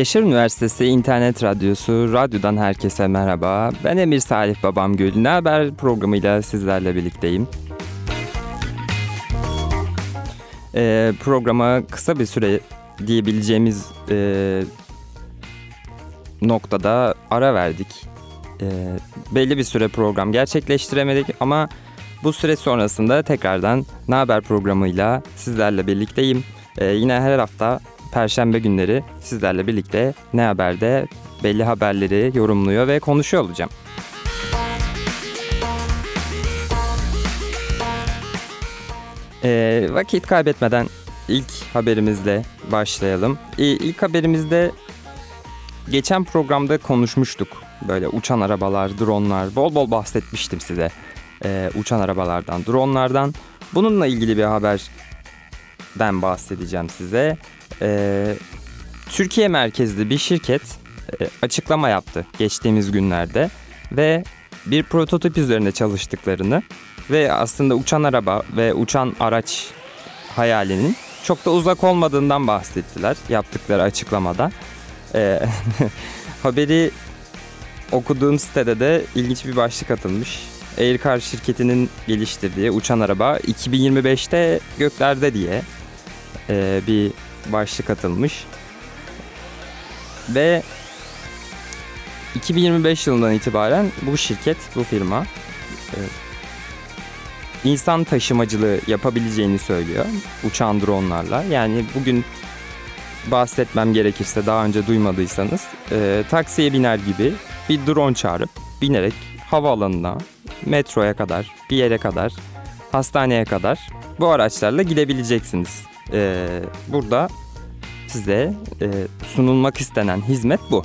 Yaşar Üniversitesi İnternet Radyosu, radyodan herkese merhaba. Ben Emir Salih Babam Gül. Ne haber programıyla sizlerle birlikteyim. Ee, programa kısa bir süre diyebileceğimiz e, noktada ara verdik. Ee, belli bir süre program gerçekleştiremedik ama bu süre sonrasında tekrardan Ne Haber programıyla sizlerle birlikteyim. Ee, yine her hafta Perşembe günleri sizlerle birlikte Ne Haber'de belli haberleri yorumluyor ve konuşuyor olacağım. Ee, vakit kaybetmeden ilk haberimizle başlayalım. Ee, ilk haberimizde geçen programda konuşmuştuk. Böyle uçan arabalar, dronlar, bol bol bahsetmiştim size. Ee, uçan arabalardan, dronlardan. Bununla ilgili bir haberden bahsedeceğim size. Ee, Türkiye merkezli bir şirket e, açıklama yaptı geçtiğimiz günlerde ve bir prototip üzerine çalıştıklarını ve aslında uçan araba ve uçan araç hayalinin çok da uzak olmadığından bahsettiler yaptıkları açıklamada. Ee, haberi okuduğum sitede de ilginç bir başlık atılmış. Aircar şirketinin geliştirdiği uçan araba 2025'te göklerde diye e, bir başlık atılmış. Ve 2025 yılından itibaren bu şirket, bu firma e, insan taşımacılığı yapabileceğini söylüyor uçan dronlarla. Yani bugün bahsetmem gerekirse daha önce duymadıysanız e, taksiye biner gibi bir drone çağırıp binerek havaalanına, metroya kadar, bir yere kadar, hastaneye kadar bu araçlarla gidebileceksiniz. E, burada size e, sunulmak istenen hizmet bu.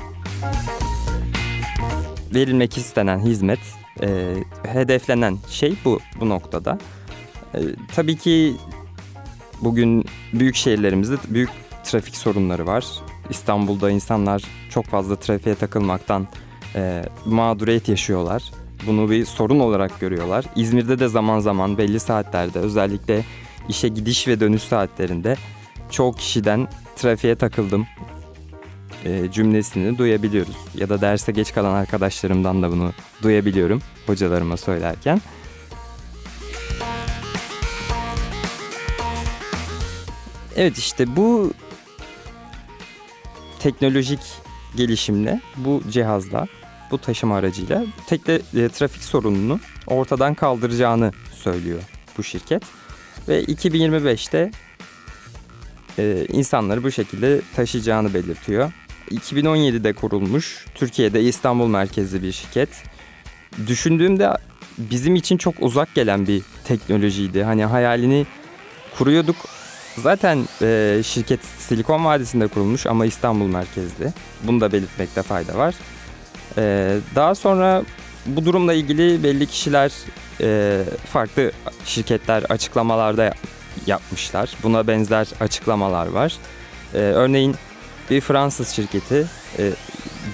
Verilmek istenen hizmet, e, hedeflenen şey bu bu noktada. E, tabii ki bugün büyük şehirlerimizde büyük trafik sorunları var. İstanbul'da insanlar çok fazla trafiğe takılmaktan e, mağduriyet yaşıyorlar. Bunu bir sorun olarak görüyorlar. İzmir'de de zaman zaman belli saatlerde özellikle işe gidiş ve dönüş saatlerinde çoğu kişiden trafiğe takıldım e, cümlesini duyabiliyoruz. Ya da derse geç kalan arkadaşlarımdan da bunu duyabiliyorum hocalarıma söylerken. Evet işte bu teknolojik gelişimle, bu cihazla, bu taşıma aracıyla tekle, e, trafik sorununu ortadan kaldıracağını söylüyor bu şirket. Ve 2025'te e, insanları bu şekilde taşıyacağını belirtiyor. 2017'de kurulmuş, Türkiye'de İstanbul merkezli bir şirket. Düşündüğümde bizim için çok uzak gelen bir teknolojiydi. Hani hayalini kuruyorduk. Zaten e, şirket Silikon Vadisi'nde kurulmuş ama İstanbul merkezli. Bunu da belirtmekte fayda var. E, daha sonra bu durumla ilgili belli kişiler e, farklı şirketler açıklamalarda yapmışlar. Buna benzer açıklamalar var. E, örneğin bir Fransız şirketi e,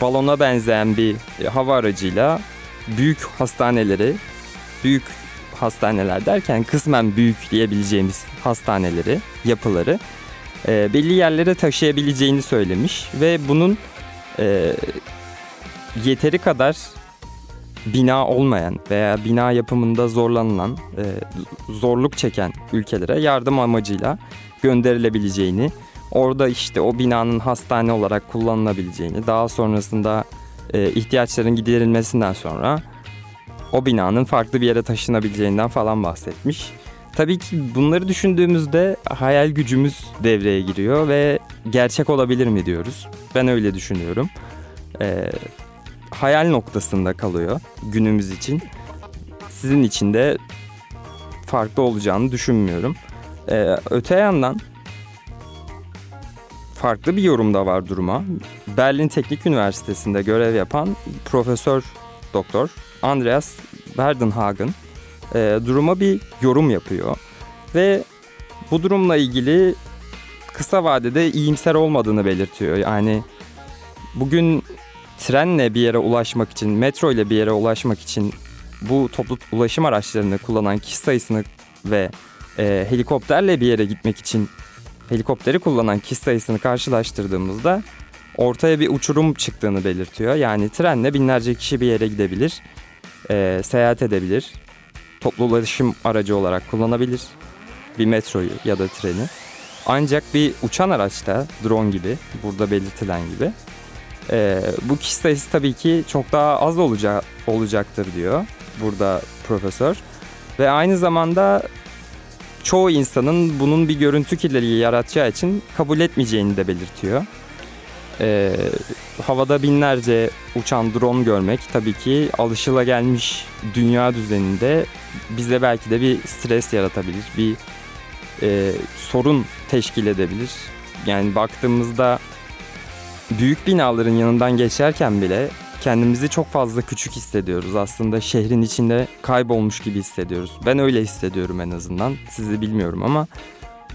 balona benzeyen bir hava aracıyla büyük hastaneleri, büyük hastaneler derken kısmen büyük diyebileceğimiz hastaneleri, yapıları e, belli yerlere taşıyabileceğini söylemiş ve bunun e, yeteri kadar bina olmayan veya bina yapımında zorlanılan, e, zorluk çeken ülkelere yardım amacıyla gönderilebileceğini, orada işte o binanın hastane olarak kullanılabileceğini, daha sonrasında e, ihtiyaçların giderilmesinden sonra o binanın farklı bir yere taşınabileceğinden falan bahsetmiş. Tabii ki bunları düşündüğümüzde hayal gücümüz devreye giriyor ve gerçek olabilir mi diyoruz. Ben öyle düşünüyorum. Ee, hayal noktasında kalıyor günümüz için. sizin için de farklı olacağını düşünmüyorum. Ee, öte yandan farklı bir yorum da var duruma. Berlin Teknik Üniversitesi'nde görev yapan Profesör Doktor Andreas Verdenhagen e, duruma bir yorum yapıyor ve bu durumla ilgili kısa vadede iyimser olmadığını belirtiyor. Yani bugün trenle bir yere ulaşmak için, metro ile bir yere ulaşmak için bu toplu ulaşım araçlarını kullanan kişi sayısını ve e, helikopterle bir yere gitmek için helikopteri kullanan kişi sayısını karşılaştırdığımızda ortaya bir uçurum çıktığını belirtiyor. Yani trenle binlerce kişi bir yere gidebilir, e, seyahat edebilir, toplu ulaşım aracı olarak kullanabilir bir metroyu ya da treni. Ancak bir uçan araçta drone gibi burada belirtilen gibi e, bu kişi sayısı tabii ki çok daha az olacak olacaktır diyor burada profesör. Ve aynı zamanda çoğu insanın bunun bir görüntü kirliliği yaratacağı için kabul etmeyeceğini de belirtiyor. Ee, havada binlerce uçan drone görmek tabii ki alışılagelmiş dünya düzeninde bize belki de bir stres yaratabilir, bir e, sorun teşkil edebilir. Yani baktığımızda büyük binaların yanından geçerken bile kendimizi çok fazla küçük hissediyoruz. Aslında şehrin içinde kaybolmuş gibi hissediyoruz. Ben öyle hissediyorum en azından. Sizi bilmiyorum ama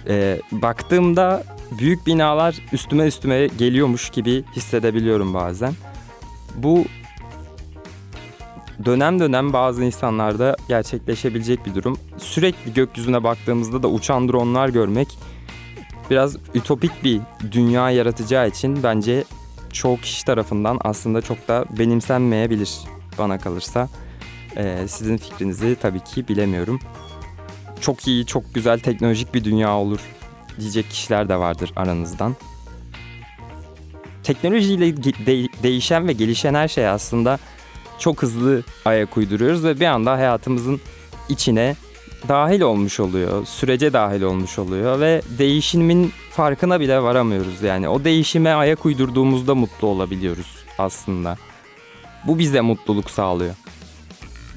e, baktığımda büyük binalar üstüme üstüme geliyormuş gibi hissedebiliyorum bazen. Bu dönem dönem bazı insanlarda gerçekleşebilecek bir durum. Sürekli gökyüzüne baktığımızda da uçan dronlar görmek biraz ütopik bir dünya yaratacağı için bence çoğu kişi tarafından aslında çok da benimsenmeyebilir bana kalırsa. Ee, sizin fikrinizi tabii ki bilemiyorum. Çok iyi, çok güzel teknolojik bir dünya olur diyecek kişiler de vardır aranızdan. Teknolojiyle de- değişen ve gelişen her şey aslında çok hızlı ayak uyduruyoruz ve bir anda hayatımızın içine dahil olmuş oluyor, sürece dahil olmuş oluyor ve değişimin farkına bile varamıyoruz yani. O değişime ayak uydurduğumuzda mutlu olabiliyoruz aslında. Bu bize mutluluk sağlıyor.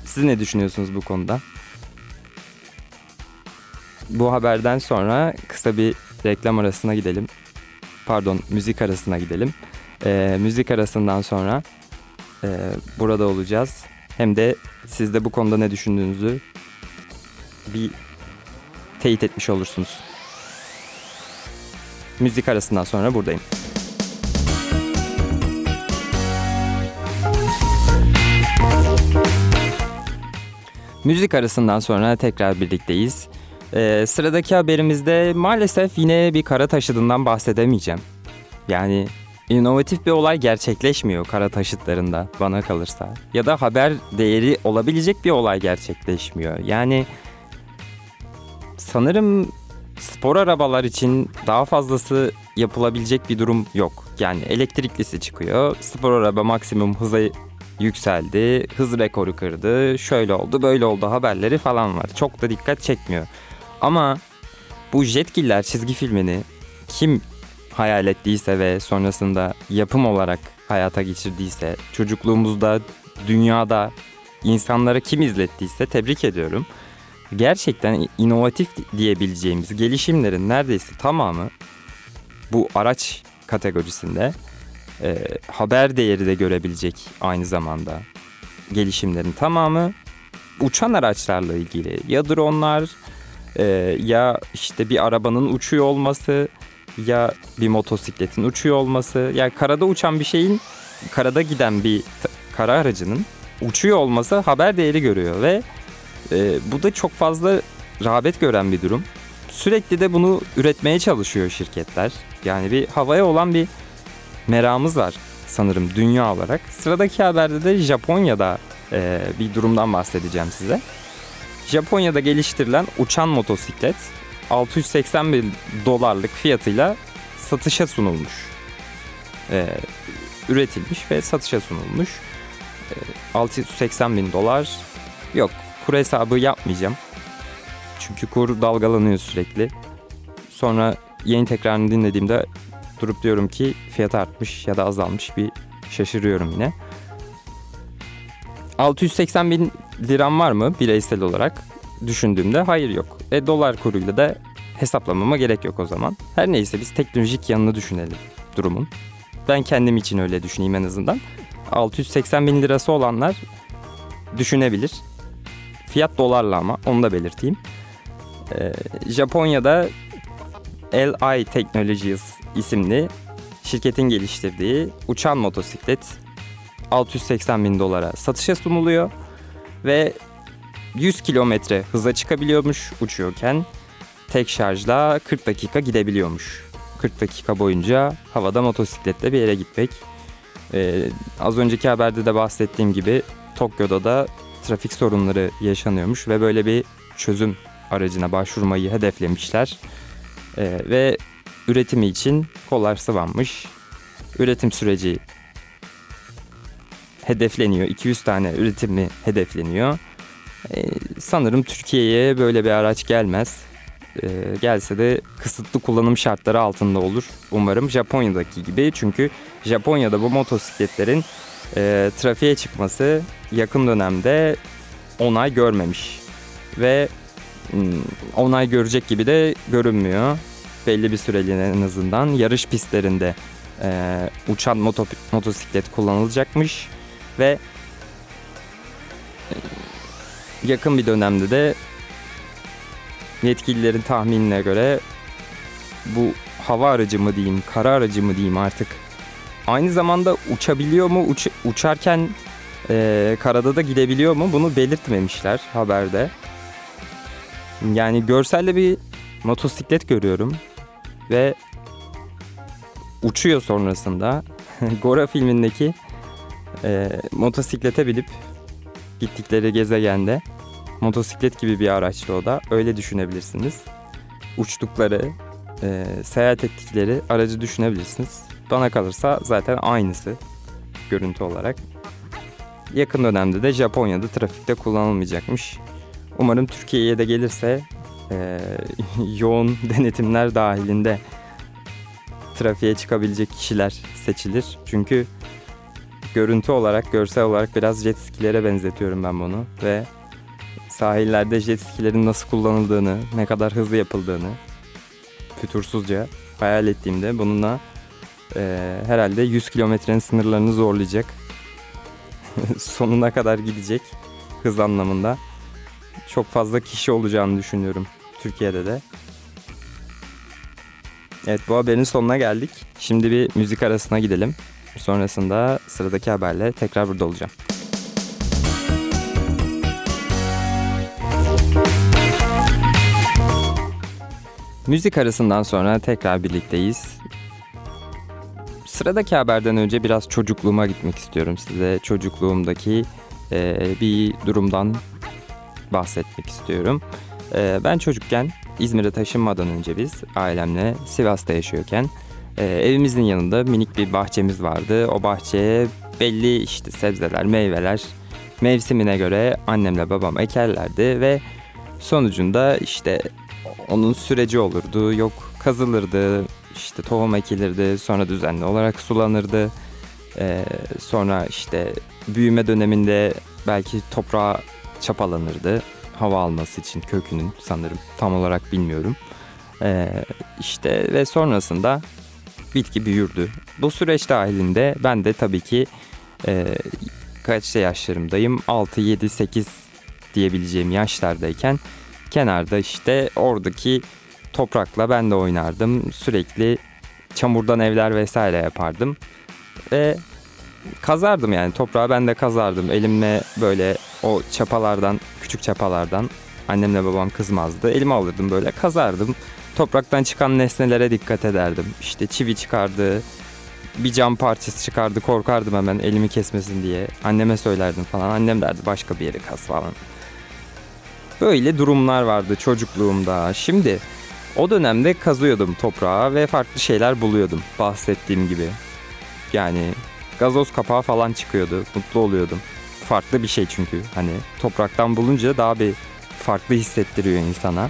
Siz ne düşünüyorsunuz bu konuda? Bu haberden sonra kısa bir reklam arasına gidelim. Pardon, müzik arasına gidelim. Ee, müzik arasından sonra e, burada olacağız. Hem de siz de bu konuda ne düşündüğünüzü bir teyit etmiş olursunuz. Müzik arasından sonra buradayım. Müzik arasından sonra tekrar birlikteyiz. Ee, sıradaki haberimizde maalesef yine bir kara taşıdığından bahsedemeyeceğim. Yani inovatif bir olay gerçekleşmiyor kara taşıtlarında bana kalırsa. Ya da haber değeri olabilecek bir olay gerçekleşmiyor. Yani sanırım spor arabalar için daha fazlası yapılabilecek bir durum yok. Yani elektriklisi çıkıyor. Spor araba maksimum hıza yükseldi. Hız rekoru kırdı. Şöyle oldu böyle oldu haberleri falan var. Çok da dikkat çekmiyor. Ama bu Jetgiller çizgi filmini kim hayal ettiyse ve sonrasında yapım olarak hayata geçirdiyse, çocukluğumuzda, dünyada insanlara kim izlettiyse tebrik ediyorum. Gerçekten inovatif diyebileceğimiz gelişimlerin neredeyse tamamı bu araç kategorisinde e, haber değeri de görebilecek aynı zamanda gelişimlerin tamamı uçan araçlarla ilgili. Ya dronlar e, ya işte bir arabanın uçuyor olması ya bir motosikletin uçuyor olması. Yani karada uçan bir şeyin karada giden bir kara aracının uçuyor olması haber değeri görüyor ve e, bu da çok fazla rağbet gören bir durum. Sürekli de bunu üretmeye çalışıyor şirketler. Yani bir havaya olan bir meramız var sanırım dünya olarak. Sıradaki haberde de Japonya'da e, bir durumdan bahsedeceğim size. Japonya'da geliştirilen uçan motosiklet 680 bin dolarlık fiyatıyla satışa sunulmuş. E, üretilmiş ve satışa sunulmuş. E, 680 bin dolar yok kur hesabı yapmayacağım. Çünkü kur dalgalanıyor sürekli. Sonra yeni tekrarını dinlediğimde durup diyorum ki fiyat artmış ya da azalmış bir şaşırıyorum yine. 680 bin liram var mı bireysel olarak düşündüğümde hayır yok. E dolar kuruyla da hesaplamama gerek yok o zaman. Her neyse biz teknolojik yanını düşünelim durumun. Ben kendim için öyle düşüneyim en azından. 680 bin lirası olanlar düşünebilir. Fiyat dolarla ama onu da belirteyim. Ee, Japonya'da LI Technologies isimli şirketin geliştirdiği uçan motosiklet 680 bin dolara satışa sunuluyor ve 100 kilometre hıza çıkabiliyormuş uçuyorken tek şarjla 40 dakika gidebiliyormuş. 40 dakika boyunca havada motosikletle bir yere gitmek. Ee, az önceki haberde de bahsettiğim gibi Tokyo'da da trafik sorunları yaşanıyormuş ve böyle bir çözüm aracına başvurmayı hedeflemişler. Ee, ve üretimi için kollar sıvanmış. Üretim süreci hedefleniyor. 200 tane üretimi hedefleniyor. Ee, sanırım Türkiye'ye böyle bir araç gelmez. Ee, gelse de kısıtlı kullanım şartları altında olur. Umarım Japonya'daki gibi. Çünkü Japonya'da bu motosikletlerin e, trafiğe çıkması yakın dönemde onay görmemiş. Ve hmm, onay görecek gibi de görünmüyor. Belli bir süreliğine en azından yarış pistlerinde e, uçan moto, motosiklet kullanılacakmış ve e, yakın bir dönemde de yetkililerin tahminine göre bu hava aracı mı diyeyim, kara aracı mı diyeyim artık aynı zamanda uçabiliyor mu, uç, uçarken e, karada da gidebiliyor mu bunu belirtmemişler haberde. Yani görselde bir motosiklet görüyorum ve uçuyor sonrasında. Gora filmindeki e, motosiklete binip gittikleri gezegende motosiklet gibi bir araçtı o da. Öyle düşünebilirsiniz. Uçtukları, e, seyahat ettikleri aracı düşünebilirsiniz. Bana kalırsa zaten aynısı görüntü olarak. Yakın dönemde de Japonya'da trafikte kullanılmayacakmış. Umarım Türkiye'ye de gelirse e, yoğun denetimler dahilinde trafiğe çıkabilecek kişiler seçilir. Çünkü görüntü olarak, görsel olarak biraz jet skilere benzetiyorum ben bunu ve sahillerde jet skilerin nasıl kullanıldığını, ne kadar hızlı yapıldığını fütursuzca hayal ettiğimde bununla e, herhalde 100 kilometrenin sınırlarını zorlayacak. Sonuna kadar gidecek hız anlamında. Çok fazla kişi olacağını düşünüyorum Türkiye'de de. Evet bu haberin sonuna geldik. Şimdi bir müzik arasına gidelim. Sonrasında sıradaki haberle tekrar burada olacağım. Müzik arasından sonra tekrar birlikteyiz. Sıradaki haberden önce biraz çocukluğuma gitmek istiyorum size. Çocukluğumdaki e, bir durumdan bahsetmek istiyorum. E, ben çocukken İzmir'e taşınmadan önce biz ailemle Sivas'ta yaşıyorken e, evimizin yanında minik bir bahçemiz vardı. O bahçeye belli işte sebzeler, meyveler mevsimine göre annemle babam ekerlerdi ve sonucunda işte onun süreci olurdu. Yok kazılırdı, işte tohum ekilirdi, sonra düzenli olarak sulanırdı. Ee, sonra işte büyüme döneminde belki toprağa çapalanırdı hava alması için kökünün sanırım tam olarak bilmiyorum. Ee, işte ve sonrasında bitki büyürdü. Bu süreç dahilinde ben de tabii ki e, kaçta yaşlarımdayım 6, 7, 8 diyebileceğim yaşlardayken kenarda işte oradaki toprakla ben de oynardım. Sürekli çamurdan evler vesaire yapardım. Ve kazardım yani toprağı ben de kazardım. Elimle böyle o çapalardan, küçük çapalardan annemle babam kızmazdı. Elime alırdım böyle kazardım. Topraktan çıkan nesnelere dikkat ederdim. İşte çivi çıkardı, bir cam parçası çıkardı korkardım hemen elimi kesmesin diye. Anneme söylerdim falan. Annem derdi başka bir yere kaz falan. Böyle durumlar vardı çocukluğumda. Şimdi o dönemde kazıyordum toprağa ve farklı şeyler buluyordum bahsettiğim gibi. Yani gazoz kapağı falan çıkıyordu. Mutlu oluyordum. Farklı bir şey çünkü. Hani topraktan bulunca daha bir farklı hissettiriyor insana.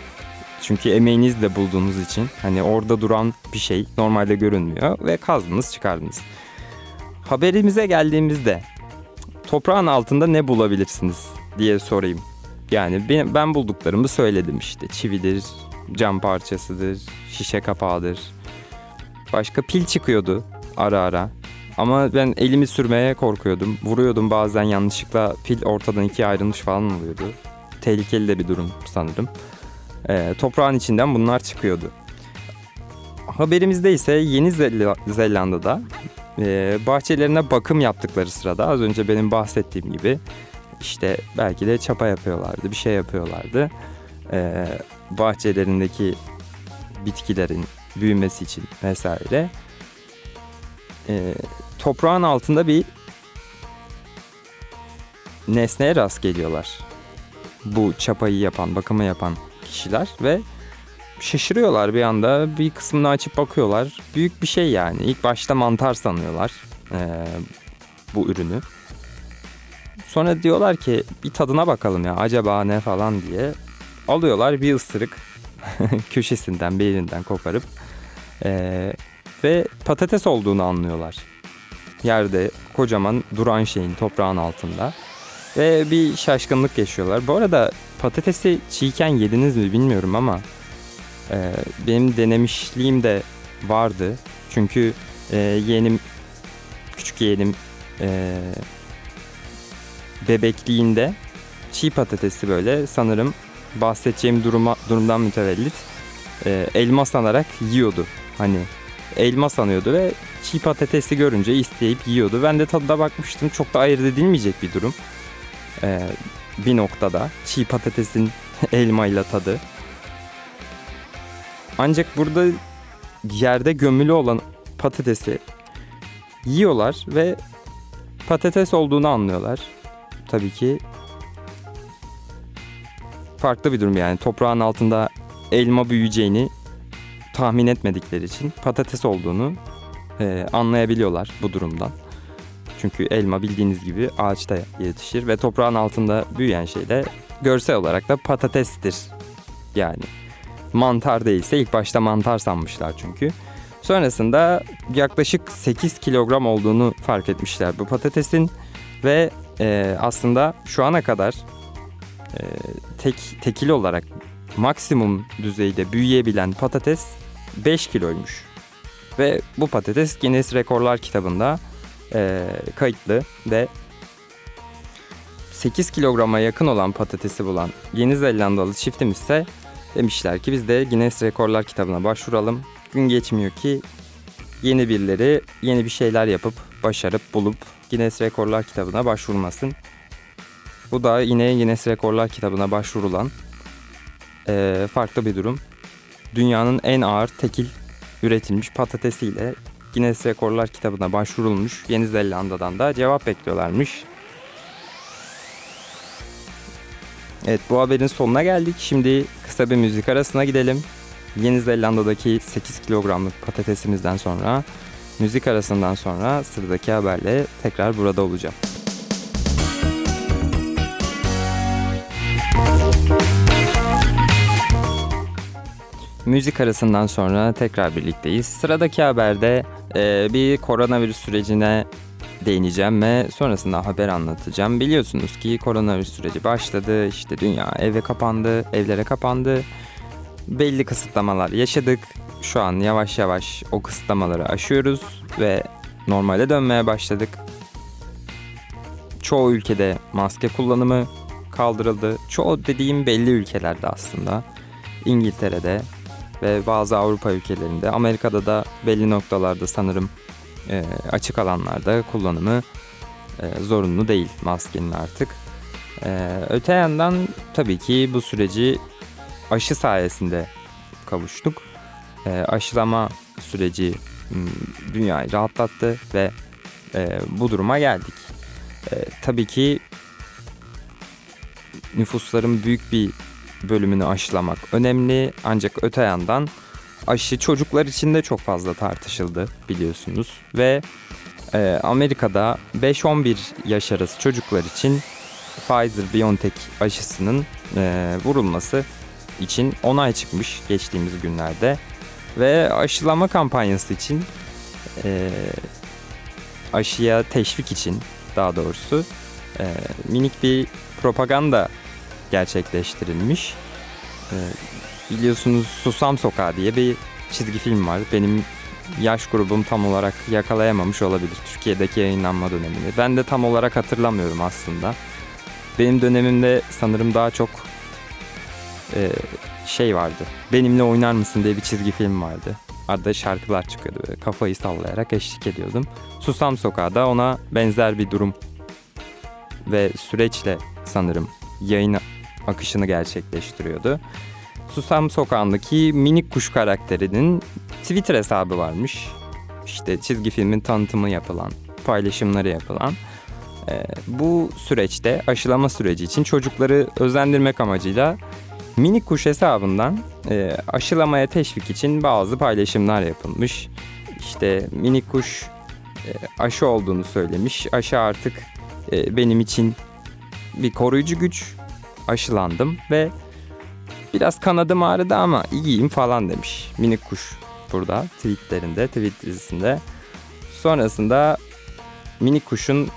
Çünkü emeğiniz de bulduğunuz için hani orada duran bir şey normalde görünmüyor ve kazdınız çıkardınız. Haberimize geldiğimizde toprağın altında ne bulabilirsiniz diye sorayım. Yani ben bulduklarımı söyledim işte. Çividir, cam parçasıdır, şişe kapağıdır. Başka pil çıkıyordu ara ara. Ama ben elimi sürmeye korkuyordum. Vuruyordum bazen yanlışlıkla pil ortadan ikiye ayrılmış falan oluyordu. Tehlikeli de bir durum sanırım. Ee, toprağın içinden bunlar çıkıyordu. Haberimizde ise Yeni Zel- Zelanda'da e, bahçelerine bakım yaptıkları sırada az önce benim bahsettiğim gibi işte belki de çapa yapıyorlardı, bir şey yapıyorlardı. Ee, bahçelerindeki bitkilerin büyümesi için vesaire. Ee, toprağın altında bir nesneye rast geliyorlar. Bu çapayı yapan, bakımı yapan kişiler ve şaşırıyorlar bir anda. Bir kısmını açıp bakıyorlar. Büyük bir şey yani. İlk başta mantar sanıyorlar ee, bu ürünü. Sonra diyorlar ki bir tadına bakalım ya acaba ne falan diye. Alıyorlar bir ısırık köşesinden bir yerinden koparıp ee, ve patates olduğunu anlıyorlar. Yerde kocaman duran şeyin toprağın altında ve bir şaşkınlık yaşıyorlar. Bu arada patatesi çiğken yediniz mi bilmiyorum ama e, benim denemişliğim de vardı. Çünkü e, yeğenim küçük yeğenim e, bebekliğinde çiğ patatesi böyle sanırım bahsedeceğim duruma, durumdan mütevellit e, elma sanarak yiyordu. Hani elma sanıyordu ve çiğ patatesi görünce isteyip yiyordu. Ben de tadına bakmıştım. Çok da ayırt edilmeyecek bir durum. E, bir noktada çiğ patatesin elmayla tadı. Ancak burada yerde gömülü olan patatesi yiyorlar ve patates olduğunu anlıyorlar. Tabii ki farklı bir durum yani. Toprağın altında elma büyüyeceğini tahmin etmedikleri için patates olduğunu e, anlayabiliyorlar bu durumdan. Çünkü elma bildiğiniz gibi ağaçta yetişir ve toprağın altında büyüyen şey de görsel olarak da patatestir. Yani mantar değilse ilk başta mantar sanmışlar çünkü. Sonrasında yaklaşık 8 kilogram olduğunu fark etmişler bu patatesin ve e, aslında şu ana kadar e, tek tekil olarak maksimum düzeyde büyüyebilen patates 5 kiloymuş. Ve bu patates Guinness Rekorlar kitabında e, kayıtlı ve 8 kilograma yakın olan patatesi bulan Yeni Zelandalı çiftimiz ise demişler ki biz de Guinness Rekorlar kitabına başvuralım. Gün geçmiyor ki yeni birileri yeni bir şeyler yapıp başarıp bulup Guinness Rekorlar kitabına başvurmasın. Bu da yine Guinness Rekorlar kitabına başvurulan e, farklı bir durum. Dünyanın en ağır tekil üretilmiş patatesiyle Guinness Rekorlar kitabına başvurulmuş. Yeni Zelanda'dan da cevap bekliyorlarmış. Evet bu haberin sonuna geldik. Şimdi kısa bir müzik arasına gidelim. Yeni Zelanda'daki 8 kilogramlık patatesimizden sonra müzik arasından sonra sıradaki haberle tekrar burada olacağım. Müzik arasından sonra tekrar birlikteyiz. Sıradaki haberde e, bir koronavirüs sürecine değineceğim ve sonrasında haber anlatacağım. Biliyorsunuz ki koronavirüs süreci başladı. İşte dünya eve kapandı, evlere kapandı. Belli kısıtlamalar yaşadık. Şu an yavaş yavaş o kısıtlamaları aşıyoruz ve normale dönmeye başladık. Çoğu ülkede maske kullanımı kaldırıldı. Çoğu dediğim belli ülkelerde aslında. İngiltere'de ve bazı Avrupa ülkelerinde, Amerika'da da belli noktalarda sanırım e, açık alanlarda kullanımı e, zorunlu değil maskenin artık. E, öte yandan tabii ki bu süreci aşı sayesinde kavuştuk. E, aşılama süreci dünyayı rahatlattı ve e, bu duruma geldik. E, tabii ki nüfusların büyük bir bölümünü aşılamak önemli. Ancak öte yandan aşı çocuklar için de çok fazla tartışıldı biliyorsunuz. Ve e, Amerika'da 5-11 yaş arası çocuklar için Pfizer-BioNTech aşısının e, vurulması için onay çıkmış geçtiğimiz günlerde. Ve aşılama kampanyası için e, aşıya teşvik için daha doğrusu e, minik bir propaganda gerçekleştirilmiş. E, biliyorsunuz Susam Sokağı diye bir çizgi film var. Benim yaş grubum tam olarak yakalayamamış olabilir Türkiye'deki yayınlanma dönemini. Ben de tam olarak hatırlamıyorum aslında. Benim dönemimde sanırım daha çok e, şey vardı. Benimle oynar mısın diye bir çizgi film vardı. Arada şarkılar çıkıyordu. Böyle kafayı sallayarak eşlik ediyordum. Susam Sokağı da ona benzer bir durum ve süreçle sanırım yayın akışını gerçekleştiriyordu. Susam Sokağı'ndaki minik kuş karakterinin Twitter hesabı varmış. İşte çizgi filmin tanıtımı yapılan, paylaşımları yapılan. Ee, bu süreçte aşılama süreci için çocukları özendirmek amacıyla minik kuş hesabından e, aşılamaya teşvik için bazı paylaşımlar yapılmış. İşte minik kuş e, aşı olduğunu söylemiş. Aşı artık e, benim için bir koruyucu güç. Aşılandım ve biraz kanadım ağrıdı ama iyiyim falan demiş. Minik kuş burada tweetlerinde, tweet dizisinde. Sonrasında minik kuşun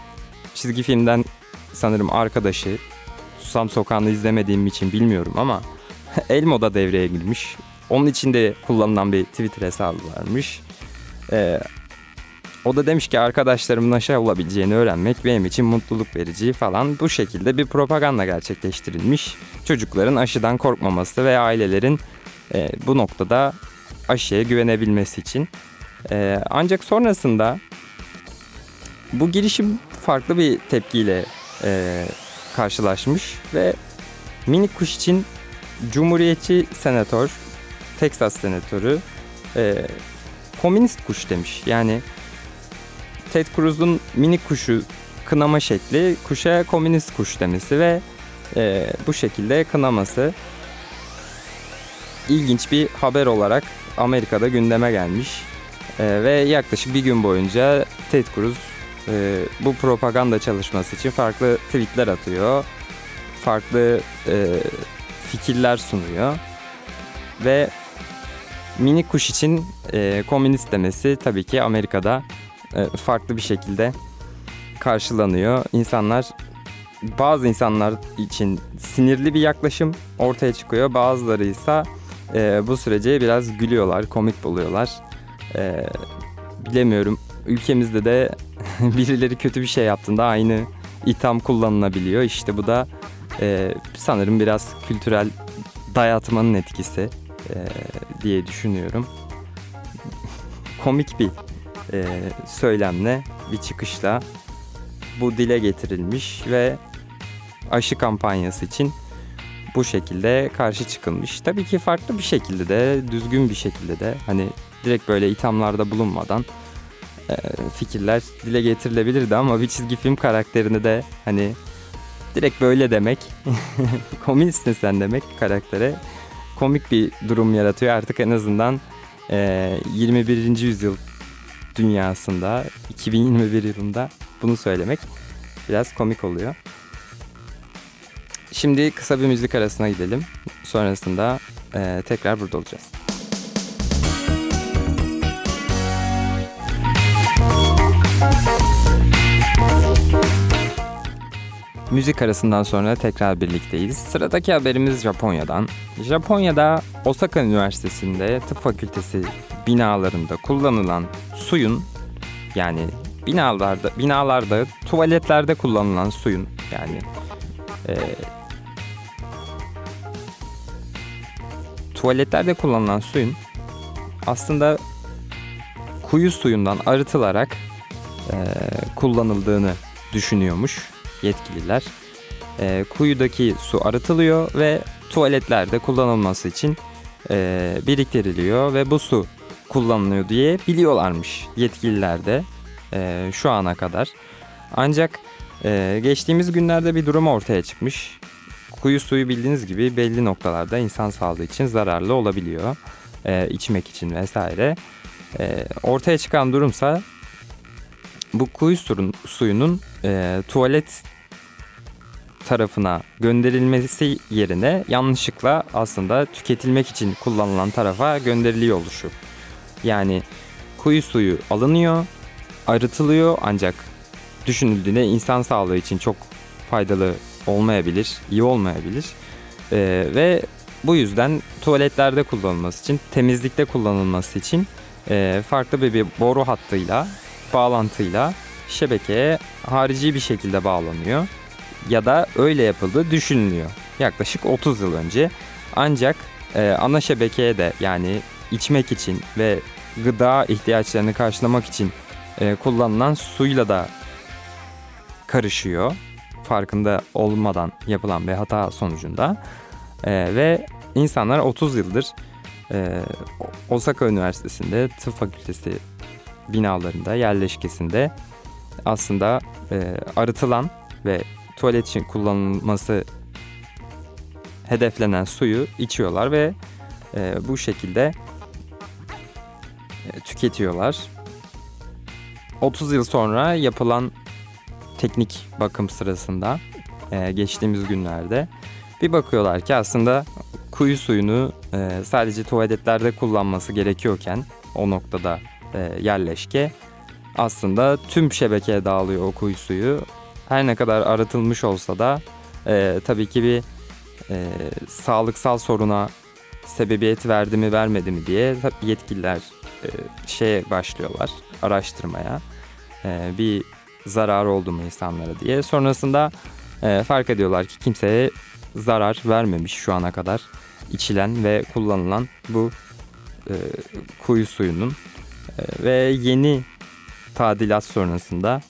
çizgi filmden sanırım arkadaşı Susam Sokağı'nı izlemediğim için bilmiyorum ama Elmo'da devreye girmiş. Onun için de kullanılan bir Twitter hesabı varmış. Ee, o da demiş ki arkadaşlarımın aşı olabileceğini öğrenmek benim için mutluluk verici falan. Bu şekilde bir propaganda gerçekleştirilmiş. Çocukların aşıdan korkmaması ve ailelerin e, bu noktada aşıya güvenebilmesi için. E, ancak sonrasında bu girişim farklı bir tepkiyle e, karşılaşmış ve minik kuş için Cumhuriyetçi senatör, Texas senatörü e, komünist kuş demiş. Yani Ted Cruz'un minik kuşu kınama şekli kuşa komünist kuş demesi ve e, bu şekilde kınaması ilginç bir haber olarak Amerika'da gündeme gelmiş. E, ve yaklaşık bir gün boyunca Ted Cruz e, bu propaganda çalışması için farklı tweetler atıyor. Farklı e, fikirler sunuyor. Ve minik kuş için e, komünist demesi tabii ki Amerika'da farklı bir şekilde karşılanıyor. İnsanlar bazı insanlar için sinirli bir yaklaşım ortaya çıkıyor. Bazıları ise e, bu sürece biraz gülüyorlar, komik buluyorlar. E, bilemiyorum. Ülkemizde de birileri kötü bir şey yaptığında aynı itham kullanılabiliyor. İşte bu da e, sanırım biraz kültürel dayatmanın etkisi e, diye düşünüyorum. Komik bir e, söylemle, bir çıkışla bu dile getirilmiş ve aşı kampanyası için bu şekilde karşı çıkılmış. Tabii ki farklı bir şekilde de, düzgün bir şekilde de hani direkt böyle ithamlarda bulunmadan e, fikirler dile getirilebilirdi ama bir çizgi film karakterini de hani direkt böyle demek, komünistsin sen demek karaktere komik bir durum yaratıyor. Artık en azından e, 21. yüzyıl dünyasında 2021 yılında bunu söylemek biraz komik oluyor. Şimdi kısa bir müzik arasına gidelim. Sonrasında e, tekrar burada olacağız. Müzik arasından sonra tekrar birlikteyiz. Sıradaki haberimiz Japonya'dan. Japonya'da Osaka Üniversitesi'nde tıp fakültesi binalarında kullanılan suyun yani binalarda binalarda tuvaletlerde kullanılan suyun yani e, tuvaletlerde kullanılan suyun aslında kuyu suyundan arıtılarak e, kullanıldığını düşünüyormuş yetkililer. E, kuyudaki su arıtılıyor ve tuvaletlerde kullanılması için e, biriktiriliyor ve bu su kullanılıyor diye biliyorlarmış yetkililer de e, şu ana kadar. Ancak e, geçtiğimiz günlerde bir durum ortaya çıkmış. Kuyu suyu bildiğiniz gibi belli noktalarda insan sağlığı için zararlı olabiliyor. E, içmek için vesaire. E, ortaya çıkan durumsa bu kuyu suyun, suyunun e, tuvalet tarafına gönderilmesi yerine yanlışlıkla aslında tüketilmek için kullanılan tarafa gönderiliyor oluşu. Yani kuyu suyu alınıyor, arıtılıyor ancak düşünüldüğünde insan sağlığı için çok faydalı olmayabilir, iyi olmayabilir. Ee, ve bu yüzden tuvaletlerde kullanılması için, temizlikte kullanılması için e, farklı bir, bir boru hattıyla, bağlantıyla şebekeye harici bir şekilde bağlanıyor. Ya da öyle yapıldığı düşünülüyor. Yaklaşık 30 yıl önce. Ancak e, ana şebekeye de yani içmek için ve gıda ihtiyaçlarını karşılamak için e, kullanılan suyla da karışıyor. Farkında olmadan yapılan bir hata sonucunda. E, ve insanlar 30 yıldır e, Osaka Üniversitesi'nde tıp fakültesi binalarında, yerleşkesinde aslında e, arıtılan ve tuvalet için kullanılması hedeflenen suyu içiyorlar ve e, bu şekilde e, tüketiyorlar. 30 yıl sonra yapılan teknik bakım sırasında e, geçtiğimiz günlerde bir bakıyorlar ki aslında kuyu suyunu e, sadece tuvaletlerde kullanması gerekiyorken o noktada e, yerleşke aslında tüm şebekeye dağılıyor o kuyu suyu. Her ne kadar arıtılmış olsa da e, tabii ki bir e, sağlıksal soruna sebebiyet verdi mi vermedi mi diye yetkililer e, şeye başlıyorlar araştırmaya. E, bir zarar oldu mu insanlara diye. Sonrasında e, fark ediyorlar ki kimseye zarar vermemiş şu ana kadar içilen ve kullanılan bu e, kuyu suyunun ve yeni tadilat sonrasında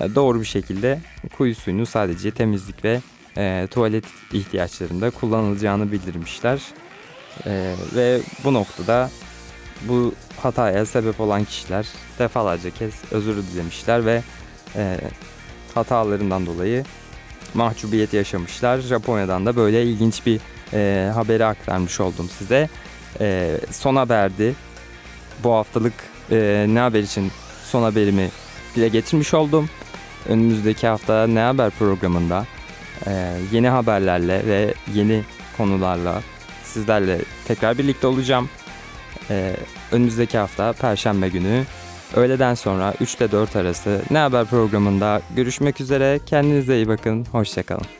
e, doğru bir şekilde kuyu suyunu sadece temizlik ve e, tuvalet ihtiyaçlarında kullanılacağını bildirmişler. E, ve bu noktada bu hataya sebep olan kişiler defalarca kez özür dilemişler ve e, hatalarından dolayı mahcubiyet yaşamışlar. Japonya'dan da böyle ilginç bir e, haberi aktarmış oldum size. E, son haberdi. Bu haftalık e, ne haber için son haberimi dile getirmiş oldum. Önümüzdeki hafta Ne Haber programında e, yeni haberlerle ve yeni konularla sizlerle tekrar birlikte olacağım. E, önümüzdeki hafta Perşembe günü öğleden sonra 3 ile 4 arası Ne Haber programında görüşmek üzere. Kendinize iyi bakın. Hoşçakalın.